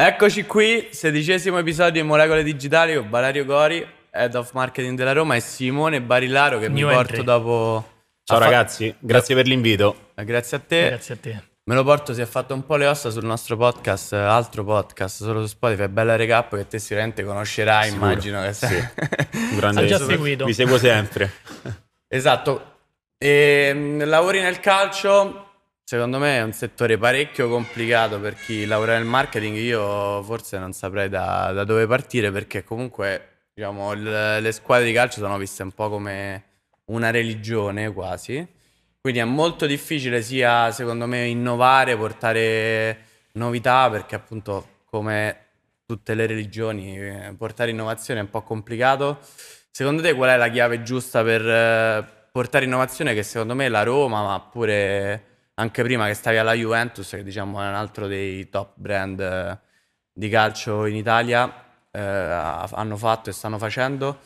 Eccoci qui, sedicesimo episodio di Molecole Digitali con Valerio Gori, Head of Marketing della Roma e Simone Barilaro che New mi porto entry. dopo... Ciao fa- ragazzi, grazie per l'invito. Eh, Grazie a te. Grazie a te. Me lo porto, si è fatto un po' le ossa sul nostro podcast, eh, altro podcast, solo su Spotify, bella recap che te sicuramente conoscerai, Sicuro, immagino che sei. Un grande Ha già seguito. Vi seguo sempre. Esatto. E, mh, lavori nel calcio, secondo me è un settore parecchio complicato per chi lavora nel marketing. Io forse non saprei da, da dove partire perché comunque diciamo, il- le squadre di calcio sono viste un po' come una religione quasi. Quindi è molto difficile sia secondo me innovare, portare novità perché appunto come tutte le religioni eh, portare innovazione è un po' complicato. Secondo te qual è la chiave giusta per eh, portare innovazione che secondo me la Roma, ma pure anche prima che stavi alla Juventus, che diciamo è un altro dei top brand eh, di calcio in Italia, eh, ha- hanno fatto e stanno facendo?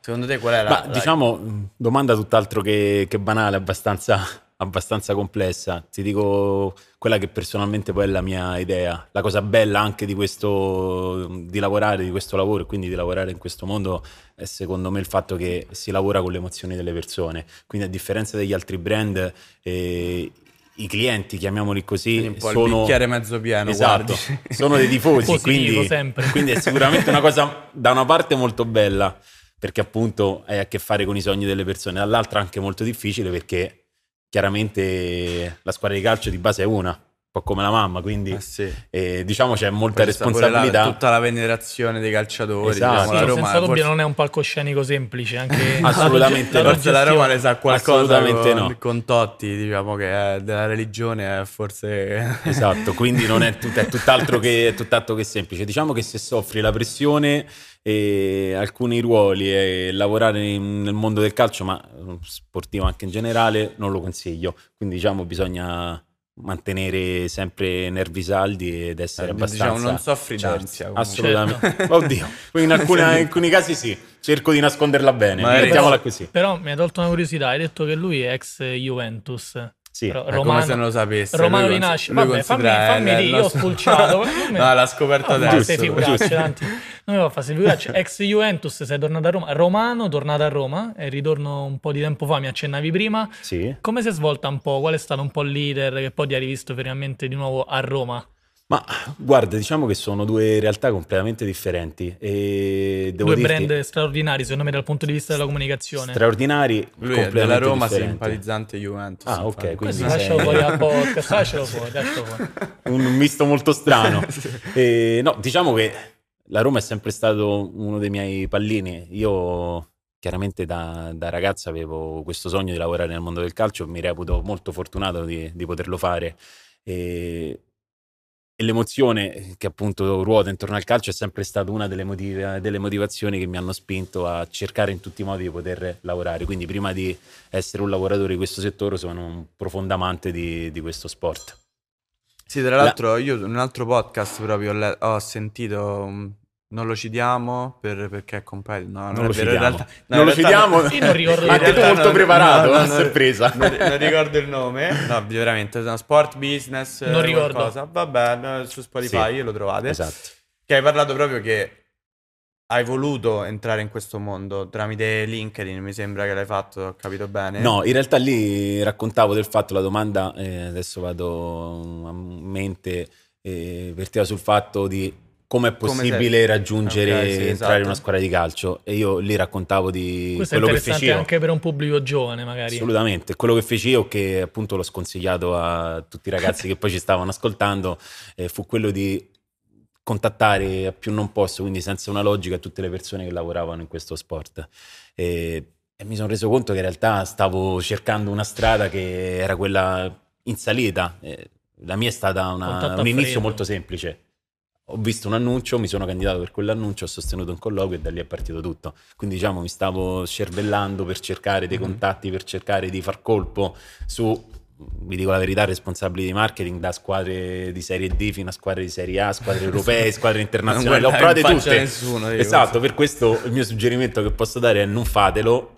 Secondo te qual è la... Ma la- diciamo, domanda tutt'altro che, che banale, abbastanza, abbastanza complessa. Ti dico quella che personalmente poi è la mia idea. La cosa bella anche di questo, di lavorare, di questo lavoro e quindi di lavorare in questo mondo è secondo me il fatto che si lavora con le emozioni delle persone. Quindi a differenza degli altri brand, eh, i clienti, chiamiamoli così, un po' il sono... bicchiere mezzo pieno, Esatto, guardi. sono dei tifosi, Positivo, quindi, quindi è sicuramente una cosa da una parte molto bella, perché appunto hai a che fare con i sogni delle persone, dall'altra anche molto difficile perché chiaramente la squadra di calcio di base è una, un po' come la mamma, quindi Eh sì. eh, diciamo c'è molta c'è pure la- responsabilità. tutta la venerazione dei calciatori. Esatto. diciamo, la Sì, Roma senza dubbio forse- non è un palcoscenico semplice, anche Assolutamente la no. Forse la Roma ne sa qualcosa Assolutamente con, no. con Totti, diciamo che è della religione è forse... Esatto, quindi non è, tut- è tutt'altro, che, è tutt'altro che semplice. Diciamo che se soffri la pressione e alcuni ruoli e lavorare in- nel mondo del calcio, ma eh, sportivo anche in generale, non lo consiglio. Quindi diciamo bisogna mantenere sempre nervi saldi ed essere Eh, abbastanza... diciamo, non soffri certi. d'ansia, comunque. Assolutamente. Oddio, in, alcune- in alcuni casi sì, cerco di nasconderla bene, mettiamola così. Però mi ha tolto una curiosità, hai detto che lui è ex Juventus. Sì. Però romano, come se non lo sapesse. romano lui lui Vabbè, fammi, fammi eh, dire, il io ho spulciato. Mi- no, l'ha scoperto No, adesso. figuracce, tanti. Non mi fa fare figuracce. Ex Juventus, sei tornato a Roma. Romano, tornato a Roma. E ritorno un po' di tempo fa, mi accennavi prima. Sì. Come si è svolta un po'? Qual è stato un po' il leader che poi ti hai rivisto finalmente di nuovo a Roma? Ma guarda, diciamo che sono due realtà completamente differenti e devo Due dirti, brand straordinari, secondo me, dal punto di vista della comunicazione. straordinari, Lui è della Roma, differenti. simpatizzante Juventus. Ah, ok, infatti. quindi lascialo fuori al podcast, lascialo fuori, lascialo fuori. un misto molto strano. E, no, diciamo che la Roma è sempre stato uno dei miei pallini. Io chiaramente da, da ragazzo avevo questo sogno di lavorare nel mondo del calcio, mi reputo molto fortunato di, di poterlo fare. E, e l'emozione che appunto ruota intorno al calcio è sempre stata una delle, motiva- delle motivazioni che mi hanno spinto a cercare in tutti i modi di poter lavorare. Quindi prima di essere un lavoratore di questo settore sono un profondo amante di, di questo sport. Sì, tra l'altro io in un altro podcast proprio ho, le- ho sentito... non lo citiamo per- perché è competitor. No, Non è lo vero, in citiamo. realtà- no, non in lo citiamo. Io non Anche tu molto non- preparato, no, no, a no, sorpresa. Non, non ricordo il nome. No, veramente, sono sport business. Non eh, ricordo. qualcosa. Vabbè, no, su Spotify Sì. lo trovate. Esatto. Che hai parlato proprio che hai voluto entrare in questo mondo tramite LinkedIn, mi sembra che l'hai fatto, ho capito bene. No, in realtà lì raccontavo del fatto, la domanda, eh, adesso vado a mente, eh, vertiva sul fatto di come è Come possibile sei- raggiungere Ok, sì, entrare esatto. in una squadra di calcio e io lì raccontavo di Questo è quello che feci io. anche per un pubblico giovane, magari. Assolutamente, quello che feci io, che appunto l'ho sconsigliato a tutti i ragazzi che poi ci stavano ascoltando, eh, fu quello di contattare a più non posso, quindi senza una logica, tutte le persone che lavoravano in questo sport. E, e mi sono reso conto che in realtà stavo cercando una strada che era quella in salita. Eh, la mia è stata una- un inizio freddo. molto semplice. Ho visto un annuncio, mi sono candidato per quell'annuncio, ho sostenuto un colloquio e da lì è partito tutto. Quindi diciamo mi stavo cervellando per cercare dei Mhm. contatti, per cercare di far colpo su, vi dico la verità, responsabili di marketing da squadre di Serie D fino a squadre di Serie A, squadre europee, squadre internazionali. Non Ho provate tutte. nessuno, esatto, per questo il mio suggerimento che posso dare è non fatelo.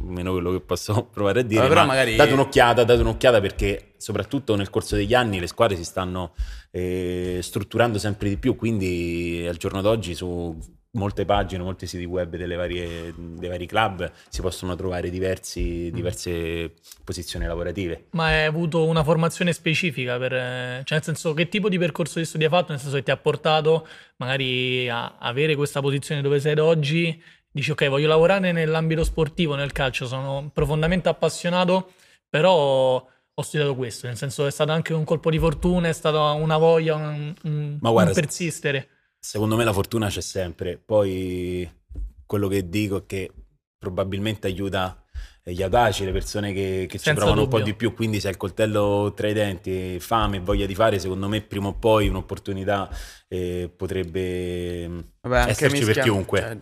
Almeno quello che posso provare a dire. Vabbè, però ma magari- date un'occhiata, date un'occhiata perché soprattutto nel corso degli anni le squadre si stanno eh, strutturando sempre di più, quindi al giorno d'oggi su molte pagine, molti siti web delle varie- dei vari club si possono trovare diversi- diverse posizioni lavorative. Ma hai avuto una formazione specifica per... Cioè, nel senso, che tipo di percorso di studi hai fatto? Nel senso che ti ha portato magari a avere questa posizione dove sei ad oggi? Dici, ok, voglio lavorare nell'ambito sportivo, nel calcio, sono profondamente appassionato, però ho studiato questo. Nel senso, è stato anche un colpo di fortuna, è stata una voglia, un, un- Ma guarda, un persistere. Secondo me la fortuna c'è sempre, poi quello che dico è che probabilmente aiuta gli audaci, le persone che, che ci provano un po' dubbio. di più, quindi se hai il coltello tra i denti, fame e voglia di fare, secondo me prima o poi un'opportunità eh, potrebbe Vabbè, anche esserci per chiunque. cioè,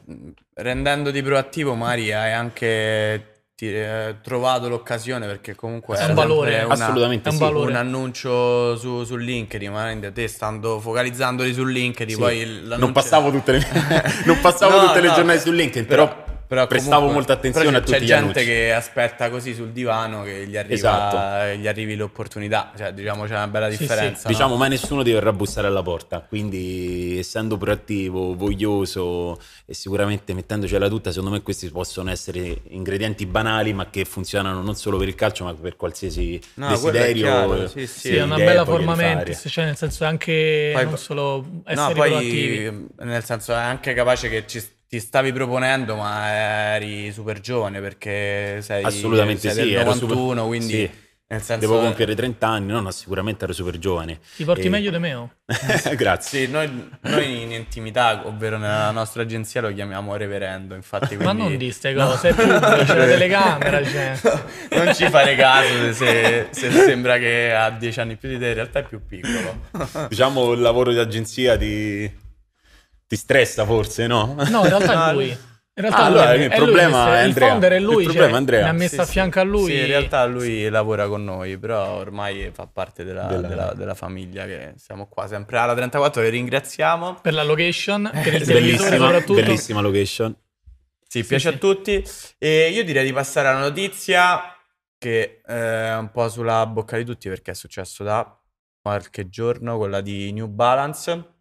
rendendoti proattivo, magari hai anche ti- eh, trovato l'occasione perché comunque È un valore. una- Assolutamente un sì. valore. un annuncio su, su LinkedIn, ma te stando focalizzandoli su LinkedIn, Sì. poi Non passavo tutte le, non passavo No, tutte le no, giornate su LinkedIn, però, prestavo comunque- molta attenzione però a c'è- tutti gli C'è gente che aspetta così sul divano che gli arriva, Esatto. gli arrivi l'opportunità, cioè diciamo c'è una bella Sì, sì. differenza. no? Diciamo, mai nessuno ti verrà a bussare alla porta, quindi essendo proattivo, voglioso e sicuramente mettendocela tutta, secondo me questi possono essere ingredienti banali, ma che funzionano non solo per il calcio, ma per qualsiasi No, quello è desiderio. chiaro, sì, sì. Sì, Sì, è una bella forma mentis, cioè nel senso è anche Poi- non solo No, essere poi proattivi. nel senso è anche capace che ci, ti stavi proponendo, ma eri super giovane perché sei, Assolutamente sei sì, del ero 91, super- quindi sì. nel senso Devo compiere 30 anni, no, no, sicuramente ero super giovane. Ti porti E- meglio di me, oh. Grazie. Sì, noi, noi in intimità, ovvero nella nostra agenzia, lo chiamiamo reverendo. Infatti, Ma quindi- non di ste cose, pubblico, c'è la telecamera, cioè. non ci fare caso se, se sembra che ha 10 anni più di te, in realtà è più piccolo. Diciamo il lavoro di agenzia ti, ti stressa forse, no? No, in realtà è lui. In realtà Ah, lui allora, è- il è lui, problema è il Andrea. founder è lui, Il problema cioè, è Andrea. mi ha messo Sì, a sì. fianco a lui. Sì, in realtà lui lavora con noi, però ormai fa parte della, Della- della- della famiglia che siamo qua sempre alla 34, che ringraziamo. per la location, per il televisore Bellissima, soprattutto. bellissima location. Sì, Sì, piace sì. a tutti. E io direi di passare alla notizia che eh, è un po' sulla bocca di tutti perché è successo da qualche giorno, quella di New Balance.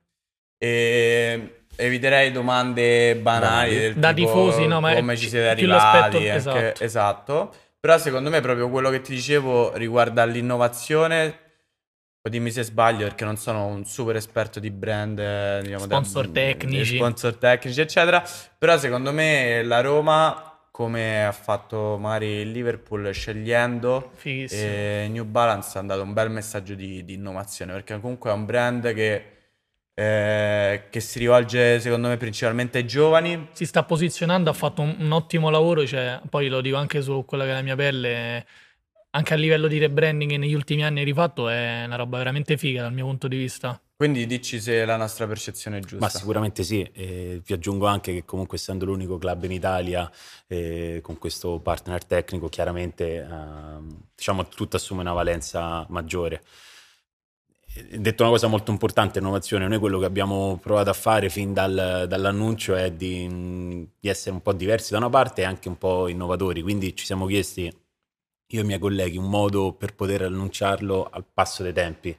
E eviterei domande banali Banali. del Da tipo tifosi, no, ma è come ci siete più arrivati, l'aspetto- anche- esatto. esatto. Però secondo me proprio quello che ti dicevo riguarda l'innovazione. Dimmi se sbaglio perché non sono un super esperto di brand, eh, diciamo, da- Sponsor tecnici. di sponsor tecnici, eccetera. Però secondo me la Roma, come ha fatto magari il Liverpool scegliendo, Fighissimo. e New Balance ha dato un bel messaggio di, di innovazione perché comunque è un brand che, eh, che si rivolge secondo me principalmente ai giovani. si sta posizionando, ha fatto un, un ottimo lavoro, cioè, poi lo dico anche su quella che è la mia pelle, anche a livello di rebranding che negli ultimi anni hai rifatto è una roba veramente figa dal mio punto di vista. Quindi dici se la nostra percezione è giusta. Ma sicuramente sì, e vi aggiungo anche che comunque essendo l'unico club in Italia eh, con questo partner tecnico, chiaramente ehm, diciamo tutto assume una valenza maggiore. E Detto una cosa molto importante, innovazione, noi quello che abbiamo provato a fare fin dal- dall'annuncio è di, mh, di essere un po' diversi da una parte e anche un po' innovatori, quindi ci siamo chiesti, io e i miei colleghi, un modo per poter annunciarlo al passo dei tempi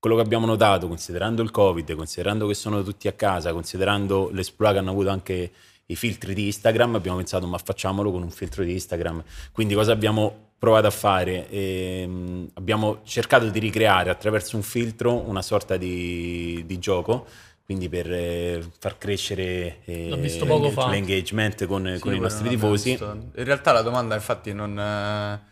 quello che abbiamo notato, considerando il Covid, considerando che sono tutti a casa, considerando l'esploit che hanno avuto anche i filtri di Instagram, abbiamo pensato ma facciamolo con un filtro di Instagram. Quindi cosa abbiamo provato a fare? Ehm, abbiamo cercato di ricreare attraverso un filtro una sorta di, di gioco, quindi per eh, far crescere eh, L'ho visto poco fa. l'engagement con, Sì, con i nostri tifosi. In realtà la domanda infatti non... eh, non-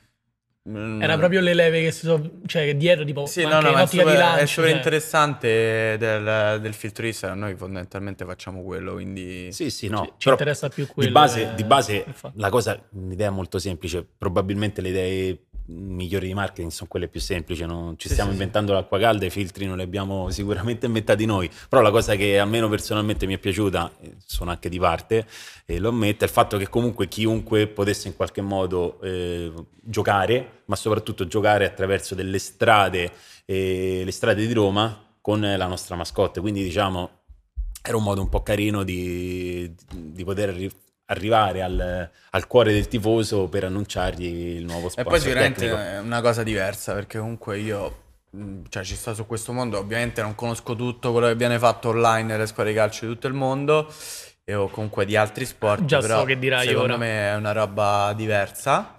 Era proprio le leve che si sono, cioè che dietro tipo Sì, no, no, ma è super, di è lancio, super cioè. interessante del, del filtro Instagram. Noi fondamentalmente facciamo quello, quindi... Sì, sì, no. Ci- ci interessa più quello, Di base, eh, di base la cosa, un'idea molto semplice. Probabilmente le idee migliori di marketing sono quelle più semplici. non ci Sì, stiamo sì, inventando l'acqua calda, i filtri non li abbiamo sicuramente inventati noi. Però la cosa che almeno personalmente mi è piaciuta, eh, sono anche di parte, e lo ammetto, è il fatto che comunque chiunque potesse in qualche modo eh, giocare, ma soprattutto giocare attraverso delle strade, eh, le strade di Roma con la nostra mascotte. Quindi diciamo era un modo un po' carino di, di poter arrivare al, al cuore del tifoso per annunciargli il nuovo E sponsor poi sicuramente tecnico. è una cosa diversa perché comunque io, mh, cioè ci sto su questo mondo, ovviamente non conosco tutto quello che viene fatto online nelle scuole di calcio di tutto il mondo e o comunque di altri sport, Già so però che dirai secondo ora. me è una roba diversa.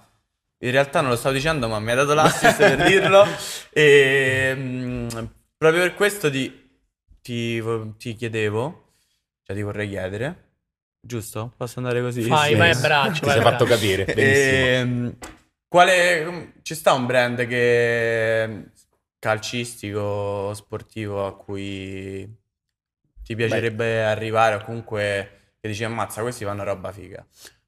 In realtà non lo stavo dicendo, ma mi ha dato l'assist per dirlo e mh, proprio per questo ti, ti, ti chiedevo, cioè ti vorrei chiedere, giusto? Posso andare così? Vai, Sì. vai a braccio, Ti sei fatto capire, benissimo. Ehm, quale ci sta un brand che calcistico, sportivo a cui ti piacerebbe arrivare o comunque che dici ammazza, questi fanno roba figa.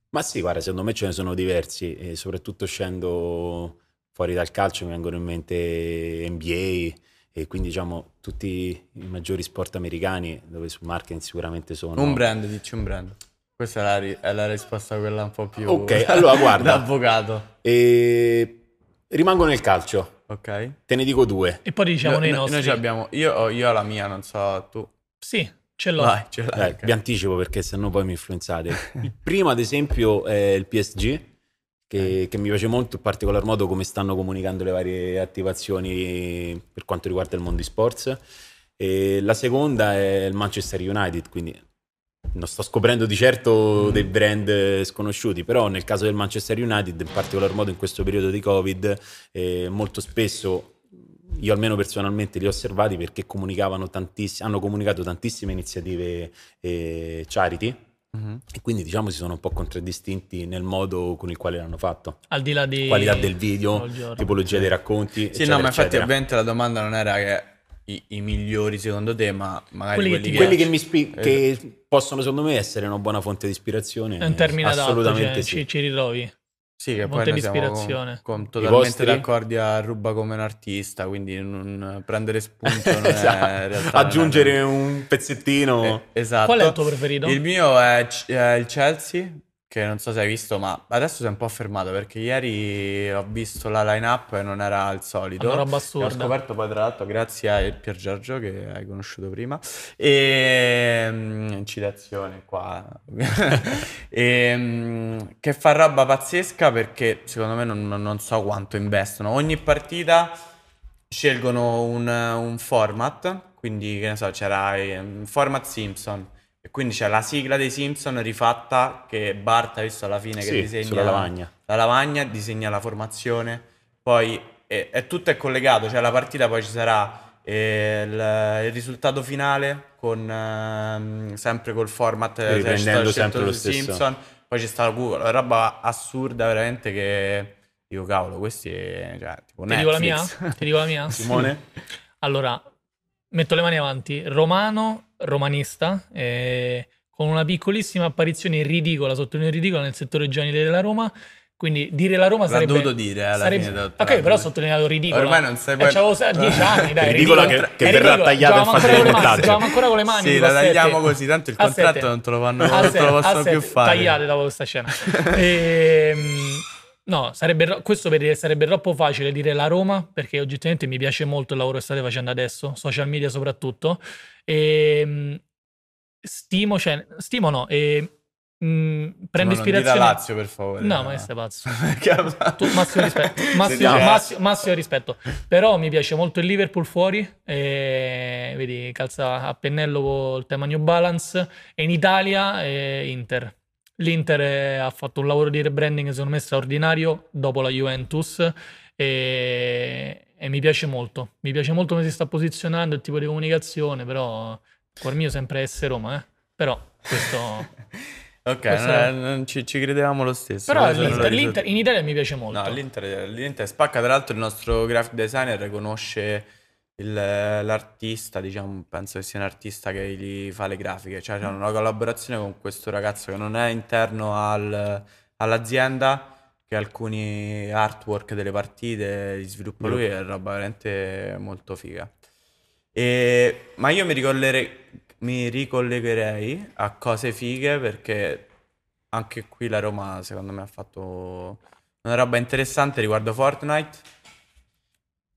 Ma sì, guarda, secondo me ce ne sono diversi e soprattutto scendo fuori dal calcio mi vengono in mente NBA e quindi diciamo tutti i maggiori sport americani dove sul marketing sicuramente sono... Un brand, dici un brand. Questa è la, ri- è la risposta quella un po' più Ok, allora guarda. da avvocato. E rimango nel calcio, Ok. te ne dico due. E poi diciamo No- nei no- nostri. Noi ci abbiamo io ho, io ho la mia, non so tu. Sì, ce l'ho. Vai, ce l'hai. Eh, ok. Vi anticipo perché sennò poi mi influenzate. Il primo, ad esempio, è il PSG, che, che mi piace molto, in particolar modo come stanno comunicando le varie attivazioni per quanto riguarda il mondo di sports. E la seconda è il Manchester United, quindi non sto scoprendo di certo dei brand sconosciuti, però nel caso del Manchester United, in particolar modo in questo periodo di Covid, eh, molto spesso io almeno personalmente li ho osservati perché comunicavano tantiss- hanno comunicato tantissime iniziative eh, charity Mhm. e quindi diciamo si sono un po' contraddistinti nel modo con il quale l'hanno fatto. Al di là di Qualità del video, tipologia dei racconti, Sì, eccetera, no, ma infatti eccetera. ovviamente la domanda non era che i, i migliori secondo te, ma magari Quelli che quelli, che... quelli che mi spi- Eh, che possono secondo me essere una buona fonte di ispirazione. È un termine adatto, assolutamente cioè, sì. ci, ci ritrovi. Sì, che poi noi siamo con, con- totalmente vostri? d'accordi a ruba come un artista, quindi non prendere spunto non è Esatto. realtà Aggiungere non un pezzettino. è- eh, esatto. Qual è il tuo preferito? Il mio è, C- è il Chelsea, che non so se hai visto, ma adesso si è un po' fermato perché ieri ho visto la line-up e non era il solito. Una roba E Ho assurda. scoperto poi tra l'altro grazie a Pier Giorgio che hai conosciuto prima e mm, citazione qua e, mm, che fa roba pazzesca perché secondo me non, non so quanto investono ogni partita scelgono un, un format quindi che ne so c'era eh, un format Simpson quindi c'è la sigla dei Simpson rifatta che Bart ha visto alla fine che Sì, disegna sulla lavagna. la lavagna, disegna la formazione, poi è, è- tutto è collegato, cioè la partita poi ci sarà eh, il, il risultato finale con ehm, sempre col format eh, Riprendendo sempre lo stesso. Simpson, poi c'è sta Google, una roba assurda veramente che dico cavolo, questi è cioè, tipo Ti dico la mia? Ti dico la mia? Simone? Allora, metto le mani avanti. Romano, romanista, eh, con una piccolissima apparizione ridicola, sottolineo ridicola, nel settore giovanile della Roma. Quindi dire la Roma L'ha sarebbe... dovuto dire, eh, alla sarebbe- fine, Ok, dottorato. però ho sottolineato ridicola. Ormai non sai Eh, poi- c'avevo 10 anni, dai. Ridicola che- che È verrà tagliata con le mani, montaggio. giocavamo ancora con le mani. Sì, la a sette. tagliamo così, tanto il A contratto sette. non te lo fanno- non te lo possono più fare. Tagliate dopo questa scena. Ehm, no, sarebbe, questo per dire, sarebbe troppo facile dire la Roma, perché oggettivamente mi piace molto il lavoro che state facendo adesso, social media soprattutto. E, stimo, cioè, stimo no, e, mh, prendo non dire ispirazione... Lazio, per favore. No, ma sei pazzo. Tu- massimo rispetto, massimo, massimo- massimo rispetto. Però mi piace molto il Liverpool fuori, e, vedi, calza a pennello il tema New Balance, e in Italia eh, Inter. L'Inter ha fatto un lavoro di rebranding secondo me straordinario dopo la Juventus e, e mi piace molto. Mi piace molto come si sta posizionando, il tipo di comunicazione, però cuor mio sempre S Roma, eh. Però questo... Ok, Questo- non è- non ci, ci credevamo lo stesso. Però l'Inter, l'Inter- in Italia mi piace molto. No, l'Inter, l'Inter spacca. Tra l'altro, il nostro graphic designer conosce il- l'artista, diciamo, penso che sia un artista che gli fa le grafiche. Cioè, c'è una collaborazione con questo ragazzo che non è interno al- all'azienda, che alcuni artwork delle partite li sviluppa lui, è roba veramente molto figa. E- ma io mi ricollegherei, mi ricollegherei a cose fighe perché anche qui la Roma secondo me ha fatto una roba interessante riguardo Fortnite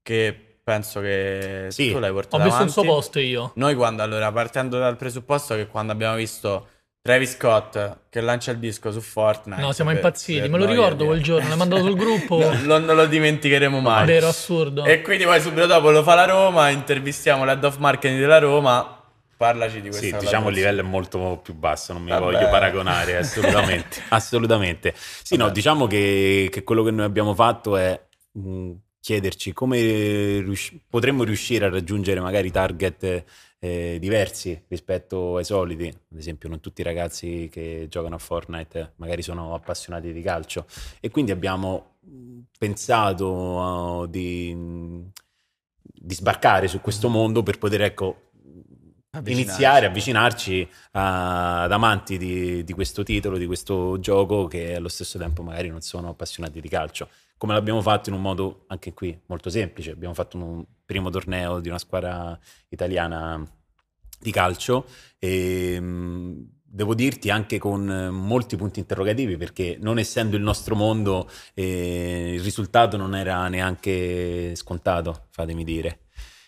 che penso che Sì. tu l'hai Ho portato visto un suo avanti. post io. Noi quando allora partendo dal presupposto che quando abbiamo visto Travis Scott che lancia il disco su Fortnite. No, siamo per- impazziti. per Me lo ricordo quel giorno, l'hai mandato sul gruppo. No, lo- non lo dimenticheremo mai. Vero, assurdo. E quindi poi subito dopo lo fa la Roma, intervistiamo l'head of marketing della Roma. Parlaci di questa Sì, diciamo il livello è molto più basso, non mi Vabbè. voglio paragonare assolutamente. assolutamente. Sì, no, Vabbè. diciamo che, che quello che noi abbiamo fatto è mh, chiederci come rius- potremmo riuscire a raggiungere magari target eh, diversi rispetto ai soliti. Ad esempio, non tutti i ragazzi che giocano a Fortnite magari sono appassionati di calcio e quindi abbiamo pensato uh, di, di sbarcare su questo mondo per poter, ecco, Avvicinarci. iniziare a avvicinarci a- ad amanti di, di questo titolo, di questo gioco che allo stesso tempo magari non sono appassionati di calcio. Come l'abbiamo fatto in un modo anche qui molto semplice. Abbiamo fatto un primo torneo di una squadra italiana di calcio e mh, devo dirti anche con eh, molti punti interrogativi perché non essendo il nostro mondo eh, il risultato non era neanche scontato, fatemi dire.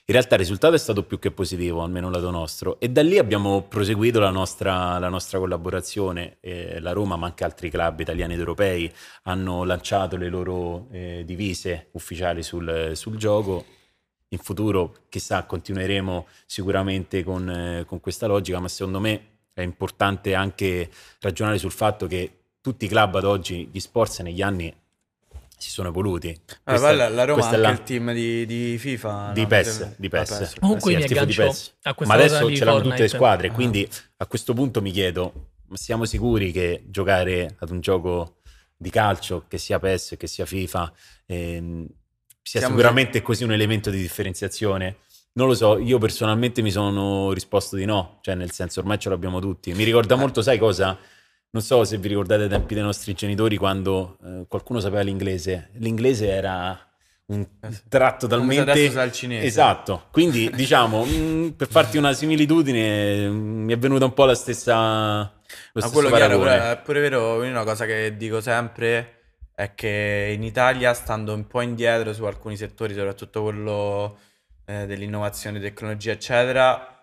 In realtà il risultato è stato più che positivo, almeno lato nostro, e da lì abbiamo proseguito la nostra, la nostra collaborazione. Eh, la Roma, ma anche altri club italiani ed europei, hanno lanciato le loro eh, divise ufficiali sul, sul gioco. In futuro, chissà, continueremo sicuramente con, eh, con questa logica, ma secondo me è importante anche ragionare sul fatto che tutti i club ad oggi, gli sport negli anni si sono evoluti. Ah, Questa- la, la Roma è la- il team di, di FIFA. di no? PES, di PES. Ah, PES. Comunque Sì, mi tifo di PES. Ma adesso di ce l'hanno tutte le squadre, Ah. quindi a questo punto mi chiedo, ma siamo sicuri che giocare ad un gioco di calcio, che sia PES, che sia FIFA, ehm, sia Siamo sicuramente così un elemento di differenziazione? Non lo so, io personalmente mi sono risposto di no, cioè nel senso ormai ce l'abbiamo tutti. Mi ricorda Eh. molto, sai cosa? Non so se vi ricordate ai tempi dei nostri genitori quando eh, qualcuno sapeva l'inglese. L'inglese era un Eh tratto Come talmente... adesso sa il cinese. Esatto, quindi diciamo, mh, per farti una similitudine, mh, mi è venuta un po' la stessa... Lo Ma quello chiaro, paragone. è pure vero, una cosa che dico sempre è che in Italia, stando un po' indietro su alcuni settori, soprattutto quello eh, dell'innovazione, tecnologia, eccetera,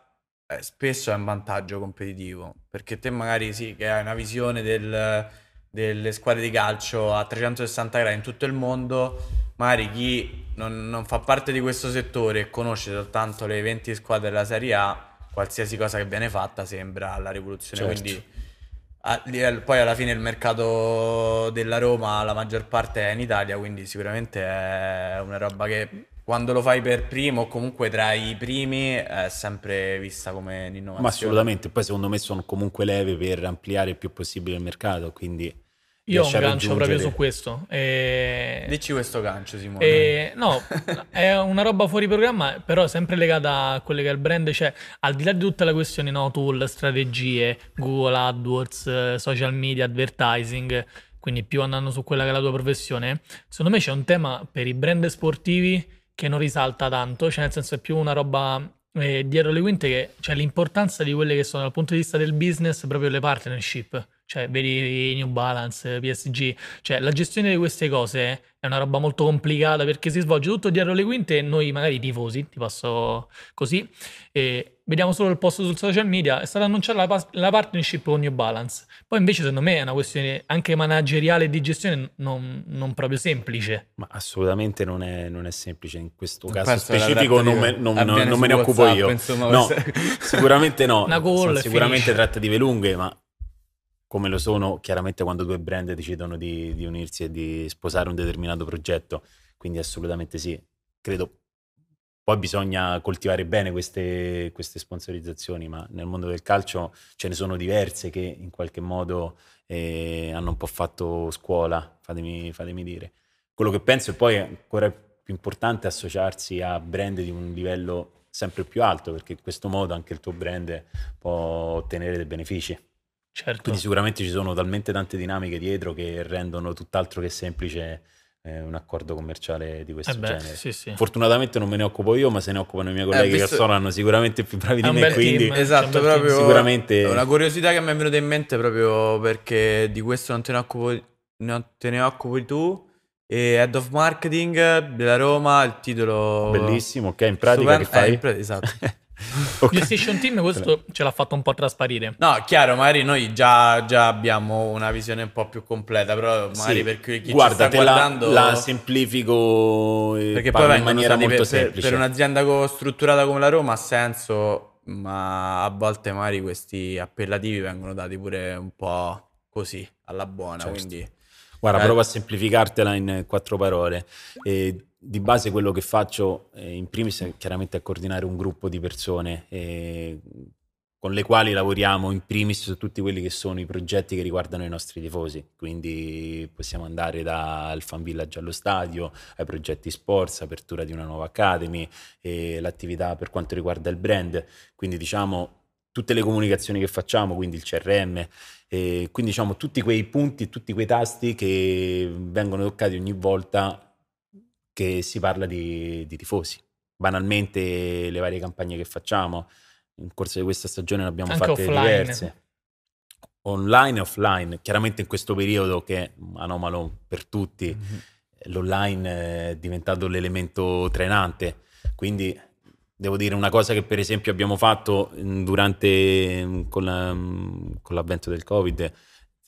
eh, spesso è un vantaggio competitivo, perché te magari sì, che hai una visione del- delle squadre di calcio a 360 gradi in tutto il mondo, magari chi non, non fa parte di questo settore e conosce soltanto le 20 squadre della Serie A, qualsiasi cosa che viene fatta sembra la rivoluzione, Certo. quindi... a poi alla fine il mercato della Roma la maggior parte è in Italia, quindi sicuramente è una roba che quando lo fai per primo o comunque tra i primi è sempre vista come un'innovazione. Ma assolutamente, poi secondo me sono comunque leve per ampliare il più possibile il mercato, quindi... Io ho un gancio proprio su questo. E... Dici questo gancio, Simone. E, no, è una roba fuori programma, però sempre legata a quello che è il brand, cioè al di là di tutte le questioni, no, tool, strategie, Google AdWords, social media, advertising, quindi più andando su quella che è la tua professione, secondo me c'è un tema per i brand sportivi che non risalta tanto, cioè nel senso è più una roba eh, dietro le quinte che c'è l'importanza di quelle che sono dal punto di vista del business proprio le partnership, cioè vedi New Balance, PSG, cioè la gestione di queste cose è una roba molto complicata perché si svolge tutto dietro le quinte e noi magari tifosi, ti passo così, e vediamo solo il post sul social media, è stata annunciata la, la partnership con New Balance. Poi invece secondo me è una questione anche manageriale e di gestione non, non proprio semplice. Ma assolutamente non è, non è semplice in questo caso che la specifico, non me, non- non me ne occupo WhatsApp, io. insomma, No, sicuramente no. Una call sicuramente trattative lunghe, ma come lo sono chiaramente quando due brand decidono di, di unirsi e di sposare un determinato progetto. Quindi assolutamente sì. Credo poi bisogna coltivare bene queste, queste sponsorizzazioni, ma nel mondo del calcio ce ne sono diverse che in qualche modo eh, hanno un po' fatto scuola, fatemi, fatemi dire. Quello che penso e poi è ancora più importante è associarsi a brand di un livello sempre più alto, perché in questo modo anche il tuo brand può ottenere dei benefici. Certo. Quindi sicuramente ci sono talmente tante dinamiche dietro che rendono tutt'altro che semplice eh, un accordo commerciale di questo Eh beh, genere. sì, sì. Fortunatamente non me ne occupo io, ma se ne occupano i miei colleghi visto- che sono sicuramente più bravi di un me, bel quindi team. Esatto, proprio Sicuramente- una curiosità che mi è venuta in mente proprio perché di questo non te ne occupo, non te ne occupi tu. E Head of Marketing della Roma, il titolo bellissimo, ok, in pratica Stupen- che fai? eh, in pra- esatto. okay. Gestation Team questo ce l'ha fatto un po' trasparire. No, chiaro, magari noi già, già abbiamo una visione un po' più completa, però magari sì. per chi Guarda, ci sta guardando... La, la semplifico perché poi in maniera molto per, semplice. Per un'azienda strutturata come la Roma ha senso, ma a volte magari questi appellativi vengono dati pure un po' così, alla buona, certo. quindi... Guarda, eh. provo a semplificartela in quattro parole. E di base quello che faccio eh, in primis è chiaramente coordinare un gruppo di persone eh, con le quali lavoriamo in primis su tutti quelli che sono i progetti che riguardano i nostri tifosi. Quindi possiamo andare dal fan village allo stadio, ai progetti sports, apertura di una nuova academy, l'attività per quanto riguarda il brand. Quindi diciamo tutte le comunicazioni che facciamo, quindi il CRM, quindi diciamo tutti quei punti, tutti quei tasti che vengono toccati ogni volta che si parla di, di tifosi. Banalmente le varie campagne che facciamo, in corso di questa stagione ne abbiamo Anche fatte offline. diverse. Online e offline, chiaramente in questo periodo che è anomalo per tutti, mm-hmm. l'online è diventato l'elemento trainante, quindi devo dire una cosa che per esempio abbiamo fatto durante con, la, con l'avvento del covid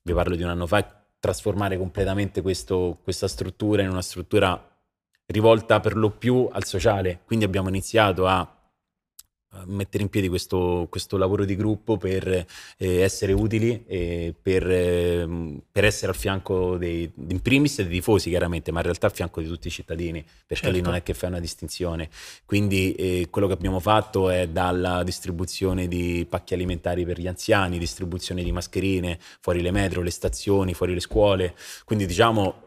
vi parlo di un anno fa trasformare completamente questo, questa struttura in una struttura rivolta per lo più al sociale quindi abbiamo iniziato a mettere in piedi questo, questo lavoro di gruppo per eh, essere utili e per, eh, per, essere al fianco dei, in primis dei tifosi chiaramente, ma in realtà al fianco di tutti i cittadini, perché certo. lì non è che fai una distinzione. Quindi eh, quello che abbiamo fatto è dalla distribuzione di pacchi alimentari per gli anziani, distribuzione di mascherine fuori le metro, le stazioni, fuori le scuole. Quindi diciamo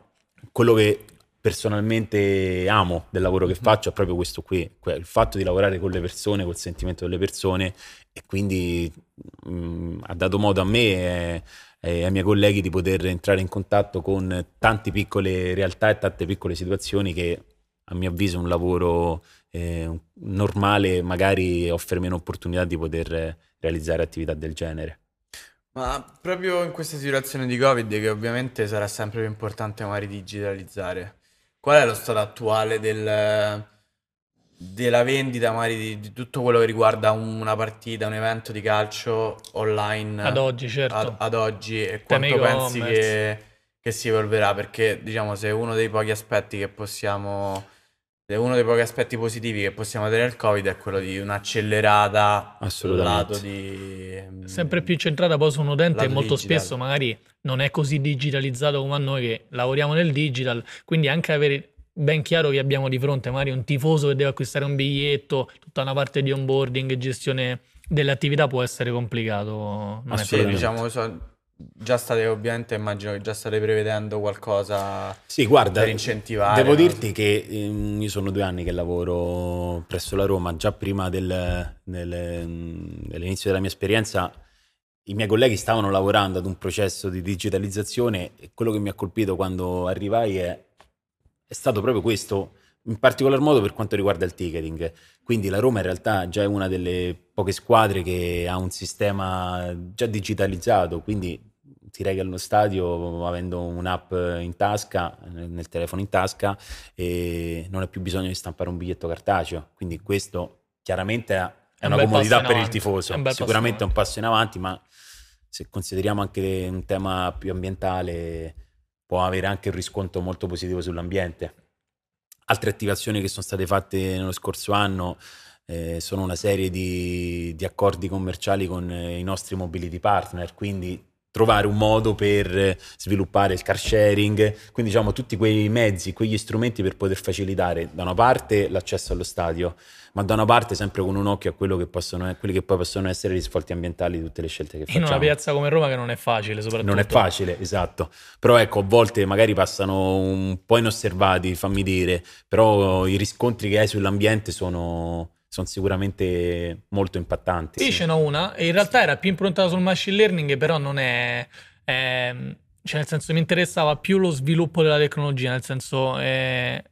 quello che personalmente amo del lavoro che mm-hmm. faccio è proprio questo qui, il fatto di lavorare con le persone, col sentimento delle persone e quindi mh, mm, ha dato modo a me e, e, ai miei colleghi di poter entrare in contatto con tante piccole realtà e tante piccole situazioni che a mio avviso un lavoro eh, normale magari offre meno opportunità di poter realizzare attività del genere. Ma proprio in questa situazione di Covid, che ovviamente sarà sempre più importante magari digitalizzare, Qual è lo stato attuale del, della vendita magari di, di, tutto quello che riguarda una partita, un evento di calcio online? Ad oggi, certo. Ad, ad oggi e quanto pensi che, che, si evolverà? Perché diciamo se uno dei pochi aspetti che possiamo... Uno dei pochi aspetti positivi che possiamo avere nel Covid è quello di un'accelerata lato di... Sempre più centrata poi su un utente e molto digitale. spesso magari non è così digitalizzato come a noi che lavoriamo nel digital, quindi anche avere ben chiaro che abbiamo di fronte magari un tifoso che deve acquistare un biglietto, tutta una parte di onboarding e gestione delle attività può essere complicato. Non sì, diciamo, so, già state ovviamente immagino che già state prevedendo qualcosa sì, guarda, per incentivare. Devo no? dirti che eh, io sono due anni che lavoro presso la Roma, già prima del, del, dell'inizio della mia esperienza i miei colleghi stavano lavorando ad un processo di digitalizzazione e quello che mi ha colpito quando arrivai è, è stato proprio questo, in particolar modo per quanto riguarda il ticketing. Quindi la Roma in realtà già è una delle poche squadre che ha un sistema già digitalizzato, quindi ti regali allo stadio avendo un'app in tasca, nel telefono in tasca e non hai più bisogno di stampare un biglietto cartaceo. Quindi questo chiaramente è, una comodità per il tifoso, sicuramente è un passo in avanti, ma se consideriamo anche un tema più ambientale, può avere anche un riscontro molto positivo sull'ambiente. Altre attivazioni che sono state fatte nello scorso anno eh, sono una serie di, di accordi commerciali con eh, i nostri mobility partner, quindi trovare un modo per sviluppare il car sharing, quindi diciamo tutti quei mezzi, quegli strumenti per poter facilitare da una parte l'accesso allo stadio, ma da una parte sempre con un occhio a quello che possono, quelli che poi possono essere i risvolti ambientali di tutte le scelte che facciamo. In una piazza come Roma che non è facile soprattutto. Non è facile, esatto. Però ecco, a volte magari passano un po' inosservati, fammi dire, però i riscontri che hai sull'ambiente sono sono sicuramente molto impattanti. Sì. ce n'ho una, in realtà era più improntata sul machine learning, però non è, è cioè nel senso mi interessava più lo sviluppo della tecnologia, nel senso eh,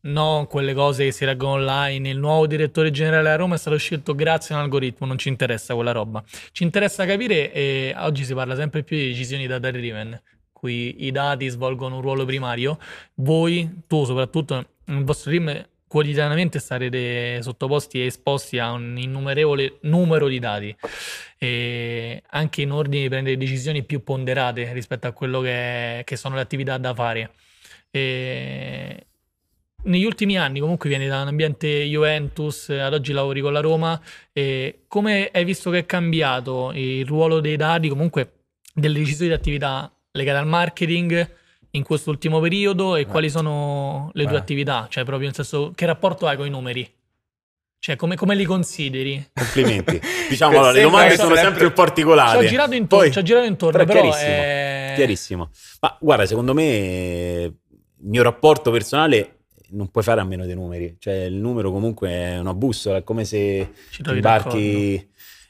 non quelle cose che si leggono online, il nuovo direttore generale a Roma è stato scelto grazie a un algoritmo, non ci interessa quella roba. Ci interessa capire, e oggi si parla sempre più di decisioni data driven, cui i dati svolgono un ruolo primario, voi, tu soprattutto, nel vostro team quotidianamente sarete sottoposti e esposti a un innumerevole numero di dati, e anche in ordine di prendere decisioni più ponderate rispetto a quello che, che sono le attività da fare. E negli ultimi anni comunque vieni da un ambiente Juventus, ad oggi lavori con la Roma, e come hai visto che è cambiato il ruolo dei dati, comunque delle decisioni di attività legate al marketing in quest'ultimo periodo e Beh. quali sono le tue attività? Cioè proprio nel senso che rapporto hai con i numeri? Cioè, come, come, li consideri? Complimenti. diciamo, allora, le domande sono sempre più particolari. Ci ho girato intorno, Poi, ci ho girato intorno però, però chiarissimo, è... chiarissimo. Ma guarda, secondo me il mio rapporto personale non puoi fare a meno dei numeri. Cioè, il numero comunque è una bussola, è come se imbarchi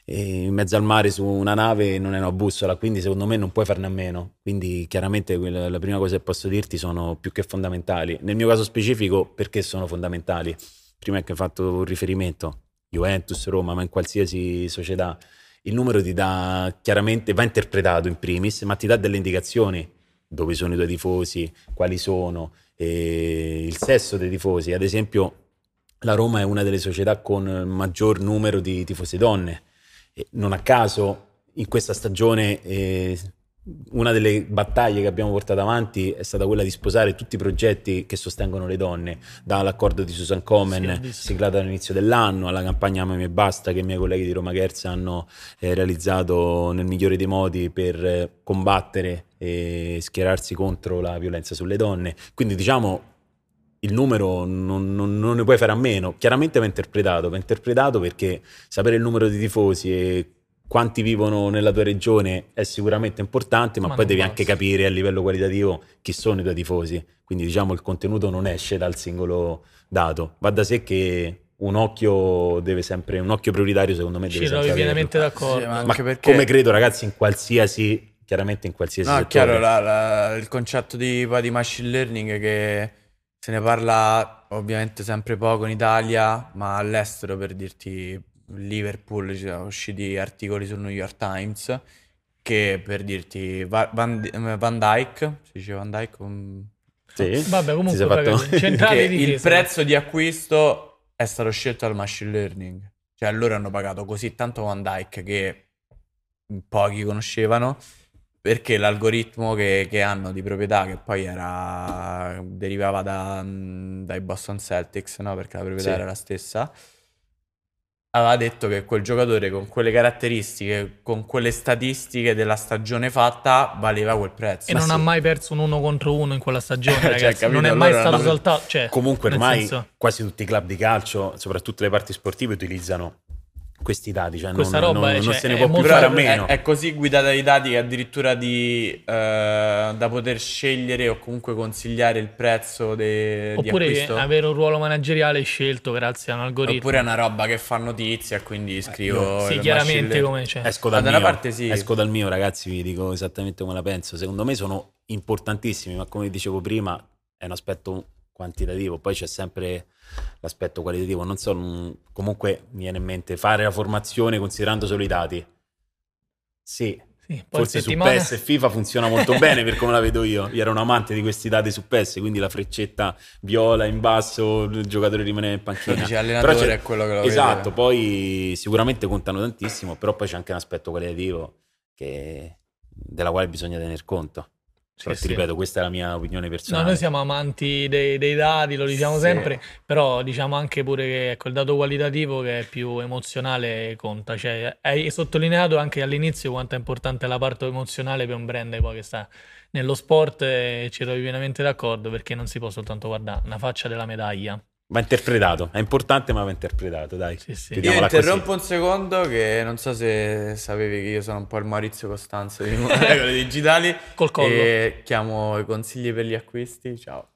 in mezzo al mare su una nave non è una bussola, quindi secondo me non puoi farne a meno. Quindi chiaramente la prima cosa che posso dirti sono più che fondamentali. Nel mio caso specifico, perché sono fondamentali? Prima che hai fatto un riferimento, Juventus, Roma, ma in qualsiasi società, il numero ti dà chiaramente, va interpretato in primis, ma ti dà delle indicazioni dove sono i tuoi tifosi, quali sono, il sesso dei tifosi. Ad esempio, la Roma è una delle società con maggior numero di tifosi donne. Non a caso in questa stagione eh, una delle battaglie che abbiamo portato avanti è stata quella di sposare tutti i progetti che sostengono le donne, dall'accordo di Susan Komen, sì, siglato all'inizio dell'anno, alla campagna Amami e Basta che i miei colleghi di Roma Gerz hanno eh, realizzato nel migliore dei modi per eh, combattere e schierarsi contro la violenza sulle donne. Quindi diciamo il numero non, non, non, ne puoi fare a meno. Chiaramente va interpretato, va interpretato perché sapere il numero di tifosi e quanti vivono nella tua regione è sicuramente importante, ma, ma poi devi basta. anche capire a livello qualitativo chi sono i tuoi tifosi. Quindi diciamo il contenuto non esce dal singolo dato. Va da sé che un occhio deve sempre, un occhio prioritario secondo me deve Ci sempre pienamente d'accordo. Sì, ma, ma perché... come credo ragazzi in qualsiasi, chiaramente in qualsiasi no, settore. chiaro la, la, il concetto di, di machine learning che se ne parla ovviamente sempre poco in Italia, ma all'estero per dirti Liverpool ci sono usciti articoli sul New York Times che per dirti Van, Van Dyke, si dice Van Dyke? Um... Sì. Vabbè, comunque fatto... il prezzo di acquisto è stato scelto dal machine learning. Cioè loro hanno pagato così tanto Van Dyke che pochi conoscevano perché l'algoritmo che, che, hanno di proprietà, che poi era, derivava da, dai Boston Celtics, no? perché la proprietà sì. era la stessa, aveva detto che quel giocatore con quelle caratteristiche, con quelle statistiche della stagione fatta, valeva quel prezzo. E Ma non sì. ha mai perso un uno contro uno in quella stagione, cioè, ragazzi. cioè, non è mai stato saltato. Cioè, Comunque ormai senso... quasi tutti i club di calcio, soprattutto le parti sportive, utilizzano questi dati, cioè Questa non, roba non, è, non cioè, se ne può più fare a meno. È, è, così guidata dai dati che addirittura di, eh, da poter scegliere o comunque consigliare il prezzo de, Oppure di acquisto. avere un ruolo manageriale scelto grazie a un algoritmo. Oppure è una roba che fa notizia, quindi scrivo... Eh, sì, chiaramente come c'è. Esco dal, mio, parte, sì. esco dal mio, ragazzi, vi dico esattamente come la penso. Secondo me sono importantissimi, ma come dicevo prima è un aspetto quantitativo, poi c'è sempre l'aspetto qualitativo. Non so, comunque mi viene in mente fare la formazione considerando solo i dati. Sì, sì forse settimana... su PES e FIFA funziona molto bene per come la vedo io. Io ero un amante di questi dati su PES, quindi la freccetta viola in basso, il giocatore rimane in panchina. Dice allenatore è quello che lo Esatto, vede. poi sicuramente contano tantissimo, però poi c'è anche un aspetto qualitativo che... della quale bisogna tener conto. Però sì, ti ripeto, questa è la mia opinione personale. No, noi siamo amanti dei, dei dati, lo diciamo sì. sempre, però diciamo anche pure che ecco, il dato qualitativo che è più emozionale conta. Cioè, hai sottolineato anche all'inizio quanto è importante la parte emozionale per un brand poi che sta nello sport e ci trovi pienamente d'accordo perché non si può soltanto guardare una faccia della medaglia. Va interpretato, è importante ma va interpretato, dai. Sì, sì. Io interrompo così. un secondo che non so se sapevi che io sono un po' il Maurizio Costanzo di regole digitali. Col collo. E chiamo i consigli per gli acquisti, ciao.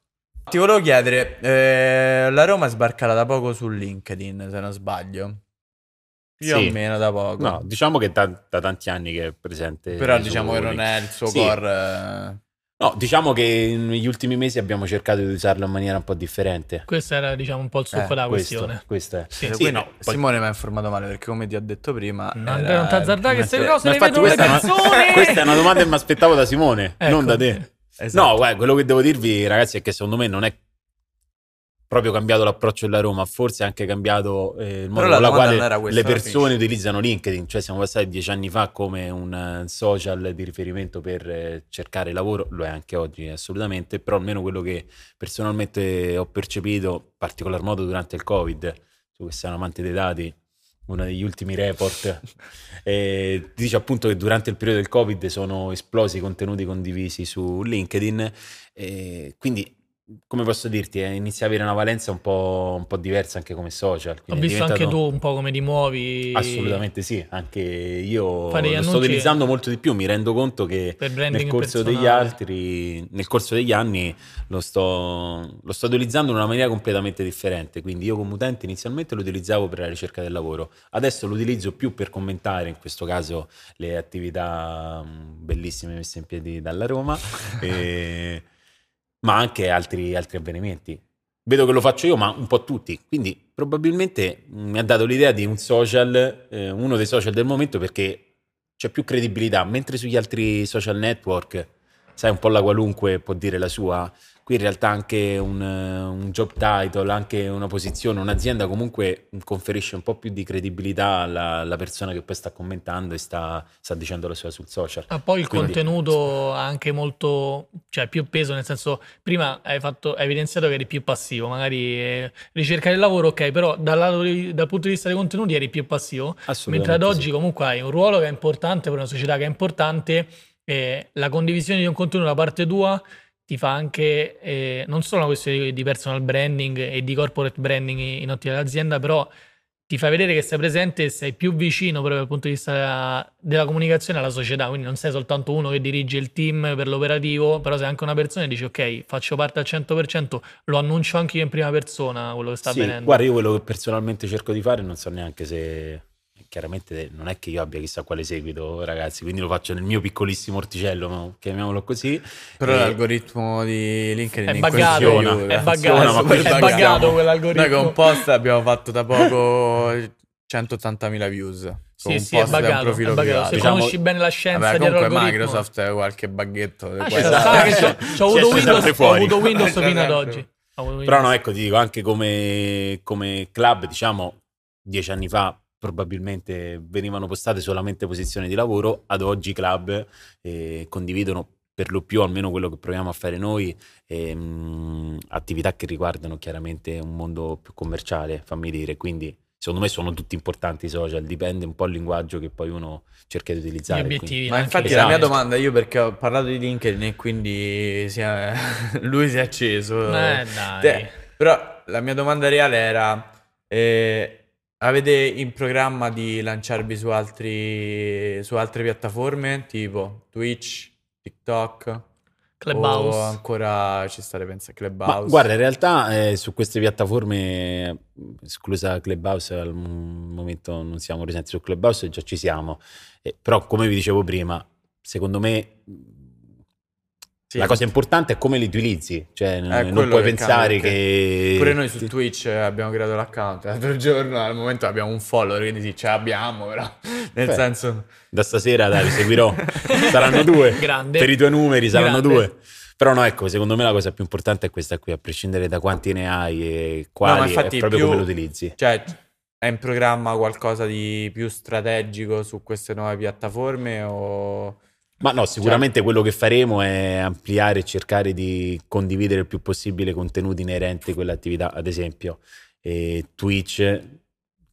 Ti volevo chiedere, eh, la Roma è sbarcata da poco su LinkedIn, se non sbaglio. Più sì. o meno da poco. No, diciamo che da, da tanti anni che è presente. Però diciamo che non è il suo sì. core... Eh No, diciamo che negli ultimi mesi abbiamo cercato di usarlo in maniera un po' differente. Questo era, diciamo, un po' il succo eh, della questo, questione. Questo è. Sì, sì, no, poi... Simone mi ha informato male perché, come ti ho detto prima, no, era... non t'azzardare che queste cose le vedono le persone. questa è una domanda che mi aspettavo da Simone, ecco. non da te. Esatto. No, guarda, quello che devo dirvi, ragazzi, è che secondo me non è proprio cambiato l'approccio della Roma, forse anche cambiato eh, il modo con la quale questa, le persone utilizzano LinkedIn, cioè siamo passati dieci anni fa come un eh, social di riferimento per eh, cercare lavoro, lo è anche oggi assolutamente, però almeno quello che personalmente ho percepito, in particolar modo durante il Covid, tu che sei un amante dei dati, uno degli ultimi report, eh, dice appunto che durante il periodo del Covid sono esplosi i contenuti condivisi su LinkedIn, e quindi come posso dirti, eh, inizia ad avere una valenza un po', un po' diversa anche come social. Ho visto anche diventato- tu un po' come ti muovi. Assolutamente sì, anche io Fare gli lo sto utilizzando molto di più, mi rendo conto che nel corso altri, nel corso degli anni lo sto, lo sto utilizzando in una maniera completamente differente. Quindi io come utente inizialmente lo utilizzavo per la ricerca del lavoro, adesso lo utilizzo più per commentare, in questo caso le attività mh, bellissime messe in piedi dalla Roma, e- ma anche altri, altri avvenimenti. Vedo che lo faccio io, ma un po' tutti. Quindi probabilmente mh, mi ha dato l'idea di un social, eh, uno dei social del momento, perché c'è più credibilità. Mentre sugli altri social network, sai, un po' la qualunque può dire la sua, qui in realtà anche un, eh, un job title, anche una posizione, un'azienda comunque conferisce un po' più di credibilità alla, alla persona che poi sta commentando e sta, sta dicendo la sua sul social. Ma poi il Quindi- contenuto ha anche molto, cioè più peso, nel senso, prima hai, fatto, hai evidenziato che eri più passivo, magari eh, ricerca del lavoro, ok, però dal, lato dal punto di vista dei contenuti eri più passivo, mentre ad oggi sì. comunque hai un ruolo che è importante per una società che è importante e la condivisione di un contenuto da parte tua ti fa anche eh, non solo una questione di- personal branding e di corporate branding in ottica dell'azienda, però ti fa vedere che sei presente e sei più vicino proprio dal punto di vista della comunicazione alla società, quindi non sei soltanto uno che dirige il team per l'operativo, però sei anche una persona e dici ok, faccio parte al 100%, lo annuncio anche io in prima persona quello che sta Sì, avvenendo. guarda, io quello che personalmente cerco di fare non so neanche se... Chiaramente non è che io abbia chissà quale seguito, ragazzi, quindi lo faccio nel mio piccolissimo orticello, chiamiamolo così. Però E- l'algoritmo di LinkedIn È buggato, funziona, è buggato, funziona, è buggato quell'algoritmo. Noi con post abbiamo fatto da poco 180.000 views. Sì, sì, è buggato, è profilo buggato. privato. Se Diciamo- conosci bene la scienza Vabbè, dietro comunque l'algoritmo... Microsoft ha qualche baghetto. Ah, che c'ho, c'ho avuto Windows, ho avuto Windows fino ad oggi. Però no, ecco, ti dico, anche come, come club, diciamo, dieci anni fa probabilmente venivano postate solamente posizioni di lavoro, ad oggi i club eh, condividono per lo più, almeno quello che proviamo a fare noi, ehm, attività che riguardano chiaramente un mondo più commerciale, fammi dire, quindi secondo me sono tutti importanti i social, dipende un po' il linguaggio che poi uno cerca di utilizzare. Ma infatti Esatto. la mia domanda, io perché ho parlato di LinkedIn e quindi si è- lui si è acceso. Eh, dai. Te- Però la mia domanda reale era, eh, avete in programma di lanciarvi su, altri, su altre piattaforme tipo Twitch, TikTok? Clubhouse. O ancora ci state pensando a Ma Clubhouse? guarda, in realtà eh, su queste piattaforme, esclusa Clubhouse, al momento non siamo presenti su Clubhouse, già ci siamo. Eh, però, come vi dicevo prima, secondo me Sì. la cosa importante è come li utilizzi. Cioè, n- non puoi che pensare cambia, che... Pure noi su Twitch eh, abbiamo creato l'account l'altro giorno, al momento abbiamo un follower, quindi sì, ce l'abbiamo, però nel Beh, senso... Da stasera, dai, li seguirò. saranno due. Grande. Per i tuoi numeri saranno Grande. due. Però no, ecco, secondo me la cosa più importante è questa qui, a prescindere da quanti ne hai e quali, infatti è proprio più- come lo utilizzi. Cioè, è in programma qualcosa di più strategico su queste nuove piattaforme o... Ma no, sicuramente quello che faremo è ampliare e cercare di condividere il più possibile contenuti inerenti a quell'attività. Ad esempio, eh, Twitch,